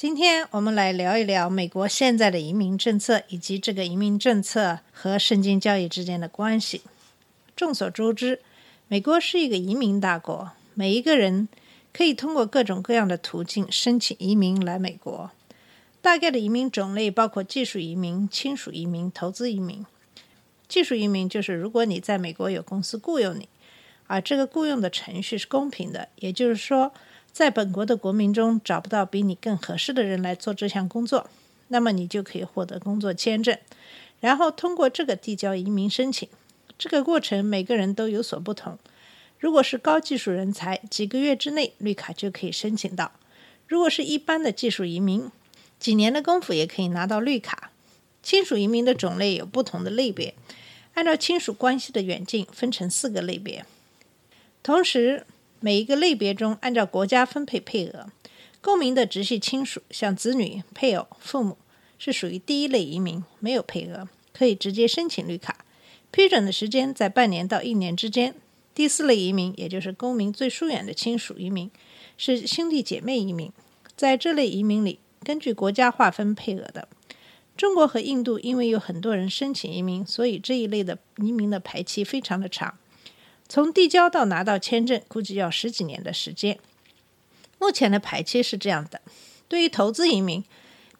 今天我们来聊一聊美国现在的移民政策，以及这个移民政策和圣经教育之间的关系。众所周知，美国是一个移民大国，每一个人可以通过各种各样的途径申请移民来美国。大概的移民种类包括技术移民、亲属移民、投资移民。技术移民就是如果你在美国有公司雇佣你，而这个雇佣的程序是公平的，也就是说，在本国的国民中找不到比你更合适的人来做这项工作，那么你就可以获得工作签证，然后通过这个递交移民申请。这个过程每个人都有所不同。如果是高技术人才，几个月之内绿卡就可以申请到；如果是一般的技术移民，几年的功夫也可以拿到绿卡。亲属移民的种类有不同的类别，按照亲属关系的远近分成四个类别。同时，每一个类别中按照国家分配配额。公民的直系亲属，像子女、配偶、父母，是属于第一类移民，没有配额，可以直接申请绿卡，批准的时间在半年到一年之间。第四类移民，也就是公民最疏远的亲属移民，是兄弟姐妹移民，在这类移民里，根据国家划分配额的。中国和印度因为有很多人申请移民，所以这一类的移民的排期非常的长，从递交到拿到签证，估计要十几年的时间。目前的排期是这样的：对于投资移民，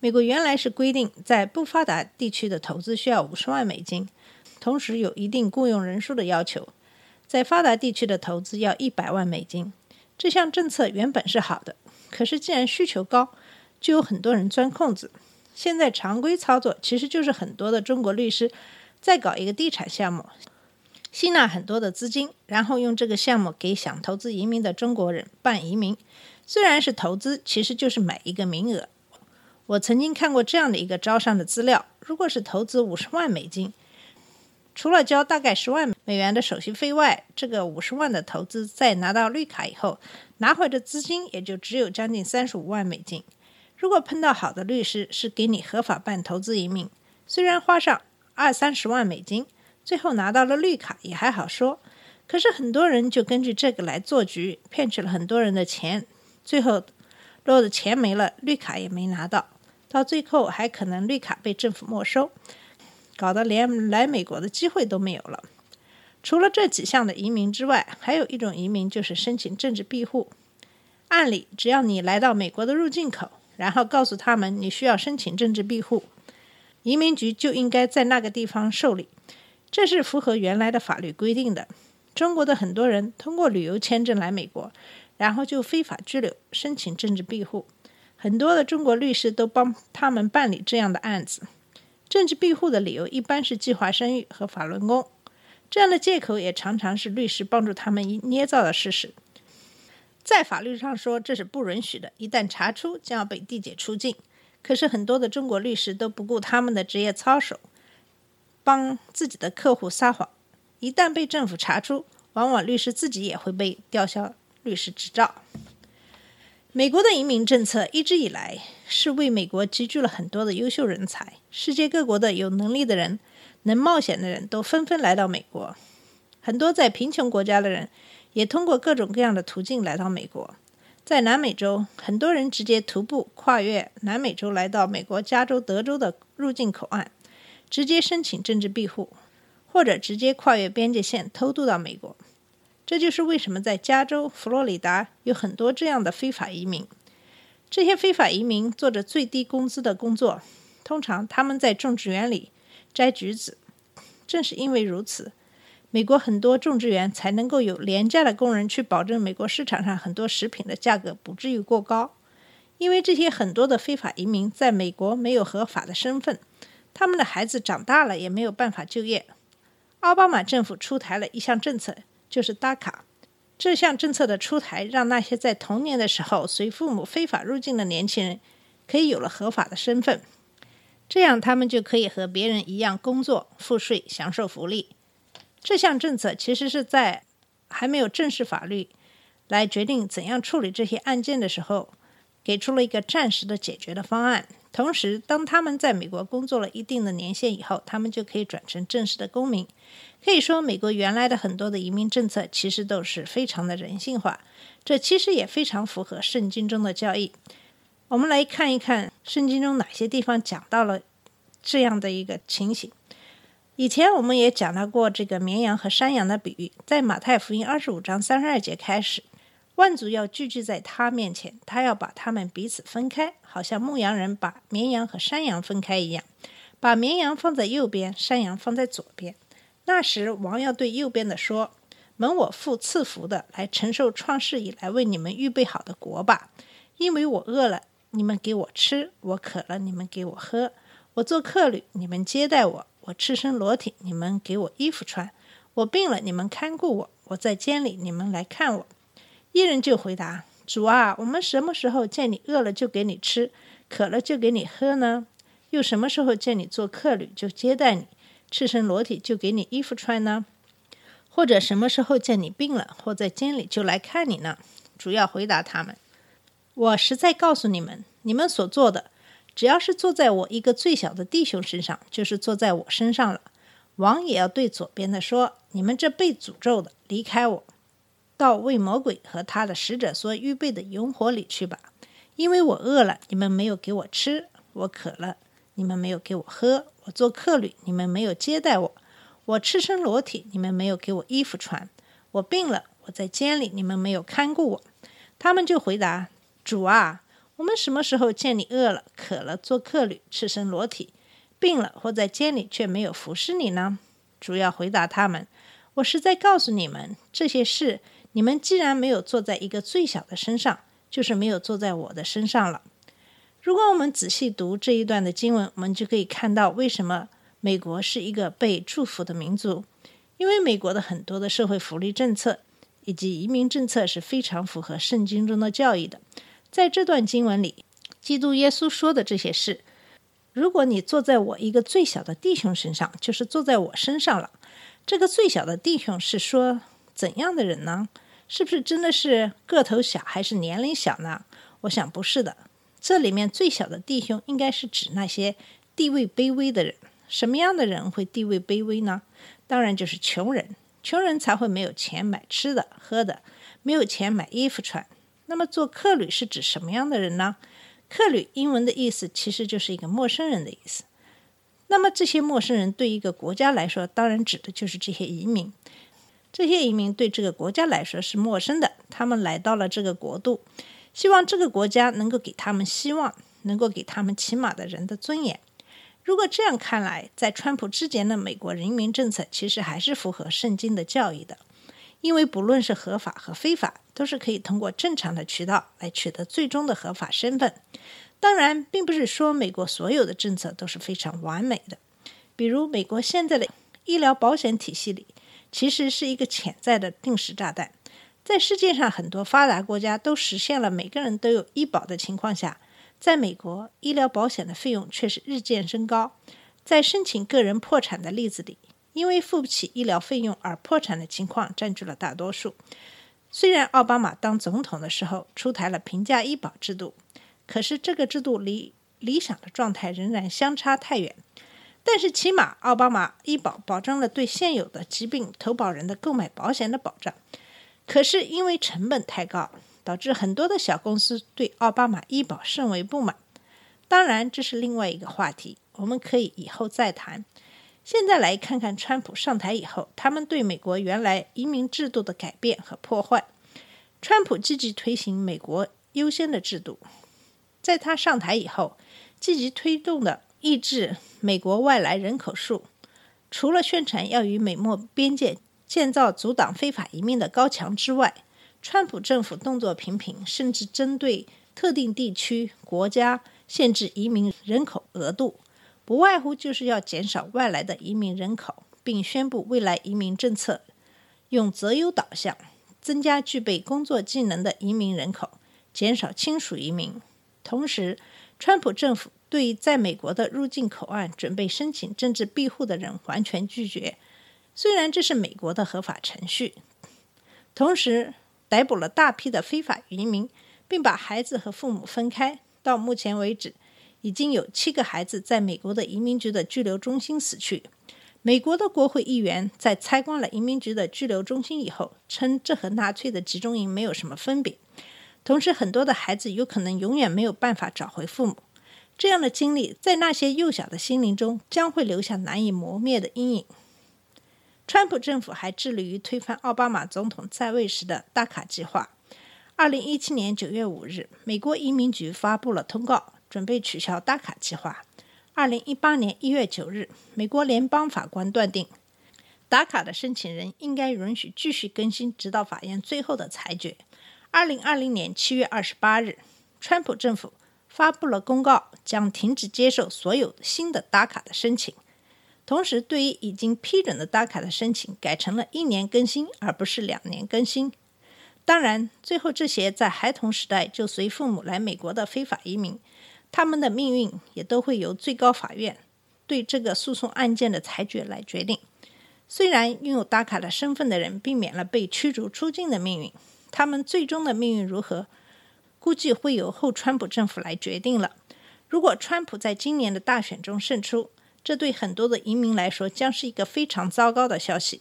美国原来是规定在不发达地区的投资需要五十万美金，同时有一定雇佣人数的要求；在发达地区的投资要一百万美金。这项政策原本是好的，可是既然需求高，就有很多人钻空子。现在常规操作其实就是很多的中国律师在搞一个地产项目，吸纳很多的资金，然后用这个项目给想投资移民的中国人办移民。虽然是投资，其实就是买一个名额。我曾经看过这样的一个招商的资料：如果是投资五十万美金，除了交大概十万美元的手续费外，这个五十万的投资在拿到绿卡以后，拿回的资金也就只有将近三十五万美金。如果碰到好的律师，是给你合法办投资移民，虽然花上二三十万美金，最后拿到了绿卡也还好说。可是很多人就根据这个来做局，骗取了很多人的钱，最后落的钱没了，绿卡也没拿到，到最后还可能绿卡被政府没收，搞得连来美国的机会都没有了。除了这几项的移民之外，还有一种移民就是申请政治庇护。按理，只要你来到美国的入境口，然后告诉他们你需要申请政治庇护，移民局就应该在那个地方受理，这是符合原来的法律规定的。中国的很多人通过旅游签证来美国，然后就非法拘留，申请政治庇护。很多的中国律师都帮他们办理这样的案子。政治庇护的理由一般是计划生育和法轮功，这样的借口也常常是律师帮助他们捏造的事实。在法律上说这是不允许的，一旦查出将要被递解出境。可是很多的中国律师都不顾他们的职业操守，帮自己的客户撒谎。一旦被政府查出，往往律师自己也会被吊销律师执照。美国的移民政策一直以来是为美国集聚了很多的优秀人才，世界各国的有能力的人、能冒险的人都纷纷来到美国。很多在贫穷国家的人也通过各种各样的途径来到美国。在南美洲，很多人直接徒步跨越南美洲来到美国加州、德州的入境口岸，直接申请政治庇护。或者直接跨越边界线偷渡到美国，这就是为什么在加州、佛罗里达有很多这样的非法移民。这些非法移民做着最低工资的工作，通常他们在种植园里摘橘子。正是因为如此，美国很多种植园才能够有廉价的工人去保证美国市场上很多食品的价格不至于过高。因为这些很多的非法移民在美国没有合法的身份，他们的孩子长大了也没有办法就业。奥巴马政府出台了一项政策，就是打卡。这项政策的出台，让那些在童年的时候随父母非法入境的年轻人，可以有了合法的身份，这样他们就可以和别人一样工作、付税、享受福利。这项政策其实是在还没有正式法律来决定怎样处理这些案件的时候，给出了一个暂时的解决的方案。同时，当他们在美国工作了一定的年限以后，他们就可以转成正式的公民。可以说，美国原来的很多的移民政策其实都是非常的人性化，这其实也非常符合圣经中的教义。我们来看一看圣经中哪些地方讲到了这样的一个情形。以前我们也讲到过这个绵羊和山羊的比喻，在马太福音二十五章三十二节开始。万族要聚集在他面前，他要把他们彼此分开，好像牧羊人把绵羊和山羊分开一样，把绵羊放在右边，山羊放在左边。那时，王要对右边的说：“蒙我父赐福的，来承受创世以来为你们预备好的国吧。因为我饿了，你们给我吃；我渴了，你们给我喝；我做客旅，你们接待我；我赤身裸体，你们给我衣服穿；我病了，你们看顾我；我在监里，你们来看我。”一人就回答：“主啊，我们什么时候见你饿了就给你吃，渴了就给你喝呢？又什么时候见你做客旅就接待你，赤身裸体就给你衣服穿呢？或者什么时候见你病了或在监里就来看你呢？”主要回答他们：“我实在告诉你们，你们所做的，只要是坐在我一个最小的弟兄身上，就是坐在我身上了。王也要对左边的说：你们这被诅咒的，离开我。”到为魔鬼和他的使者所预备的永火里去吧，因为我饿了，你们没有给我吃；我渴了，你们没有给我喝；我做客旅，你们没有接待我；我赤身裸体，你们没有给我衣服穿；我病了，我在监里，你们没有看顾我。他们就回答：“主啊，我们什么时候见你饿了、渴了、做客旅、赤身裸体、病了或在监里，却没有服侍你呢？”主要回答他们：“我是在告诉你们这些事。”你们既然没有坐在一个最小的身上，就是没有坐在我的身上了。如果我们仔细读这一段的经文，我们就可以看到为什么美国是一个被祝福的民族。因为美国的很多的社会福利政策以及移民政策是非常符合圣经中的教义的。在这段经文里，基督耶稣说的这些事，如果你坐在我一个最小的弟兄身上，就是坐在我身上了。这个最小的弟兄是说。怎样的人呢？是不是真的是个头小还是年龄小呢？我想不是的。这里面最小的弟兄应该是指那些地位卑微的人。什么样的人会地位卑微呢？当然就是穷人。穷人才会没有钱买吃的喝的，没有钱买衣服穿。那么做客旅是指什么样的人呢？客旅英文的意思其实就是一个陌生人的意思。那么这些陌生人对一个国家来说，当然指的就是这些移民。这些移民对这个国家来说是陌生的，他们来到了这个国度，希望这个国家能够给他们希望，能够给他们起码的人的尊严。如果这样看来，在川普之前的美国移民政策其实还是符合圣经的教义的，因为不论是合法和非法，都是可以通过正常的渠道来取得最终的合法身份。当然，并不是说美国所有的政策都是非常完美的，比如美国现在的医疗保险体系里。其实是一个潜在的定时炸弹。在世界上很多发达国家都实现了每个人都有医保的情况下，在美国医疗保险的费用却是日渐升高。在申请个人破产的例子里，因为付不起医疗费用而破产的情况占据了大多数。虽然奥巴马当总统的时候出台了平价医保制度，可是这个制度离理想的状态仍然相差太远。但是，起码奥巴马医保保证了对现有的疾病投保人的购买保险的保障。可是，因为成本太高，导致很多的小公司对奥巴马医保甚为不满。当然，这是另外一个话题，我们可以以后再谈。现在来看看川普上台以后，他们对美国原来移民制度的改变和破坏。川普积极推行美国优先的制度，在他上台以后，积极推动的。抑制美国外来人口数，除了宣传要与美墨边界建造阻挡非法移民的高墙之外，川普政府动作频频，甚至针对特定地区、国家限制移民人口额度，不外乎就是要减少外来的移民人口，并宣布未来移民政策用择优导向，增加具备工作技能的移民人口，减少亲属移民，同时。川普政府对在美国的入境口岸准备申请政治庇护的人完全拒绝，虽然这是美国的合法程序。同时，逮捕了大批的非法移民，并把孩子和父母分开。到目前为止，已经有七个孩子在美国的移民局的拘留中心死去。美国的国会议员在参观了移民局的拘留中心以后，称这和纳粹的集中营没有什么分别。同时，很多的孩子有可能永远没有办法找回父母。这样的经历在那些幼小的心灵中将会留下难以磨灭的阴影。川普政府还致力于推翻奥巴马总统在位时的大卡计划。二零一七年九月五日，美国移民局发布了通告，准备取消大卡计划。二零一八年一月九日，美国联邦法官断定，打卡的申请人应该允许继续更新，直到法院最后的裁决。二零二零年七月二十八日，川普政府发布了公告，将停止接受所有新的打卡的申请，同时对于已经批准的打卡的申请，改成了一年更新，而不是两年更新。当然，最后这些在孩童时代就随父母来美国的非法移民，他们的命运也都会由最高法院对这个诉讼案件的裁决来决定。虽然拥有打卡的身份的人避免了被驱逐出境的命运。他们最终的命运如何，估计会由后川普政府来决定了。如果川普在今年的大选中胜出，这对很多的移民来说将是一个非常糟糕的消息。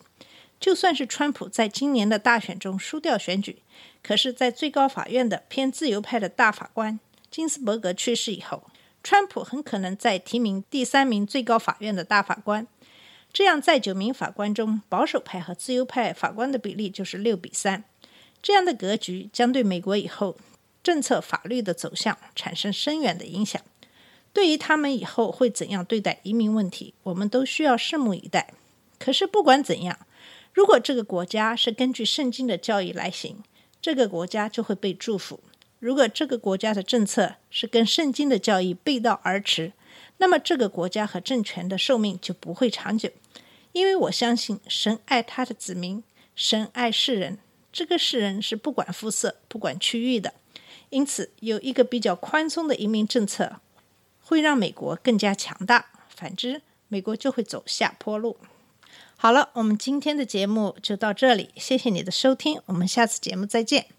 就算是川普在今年的大选中输掉选举，可是，在最高法院的偏自由派的大法官金斯伯格去世以后，川普很可能再提名第三名最高法院的大法官。这样，在九名法官中，保守派和自由派法官的比例就是六比三。这样的格局将对美国以后政策法律的走向产生深远的影响。对于他们以后会怎样对待移民问题，我们都需要拭目以待。可是不管怎样，如果这个国家是根据圣经的教义来行，这个国家就会被祝福；如果这个国家的政策是跟圣经的教义背道而驰，那么这个国家和政权的寿命就不会长久。因为我相信神爱他的子民，神爱世人。这个世人是不管肤色、不管区域的，因此有一个比较宽松的移民政策，会让美国更加强大；反之，美国就会走下坡路。好了，我们今天的节目就到这里，谢谢你的收听，我们下次节目再见。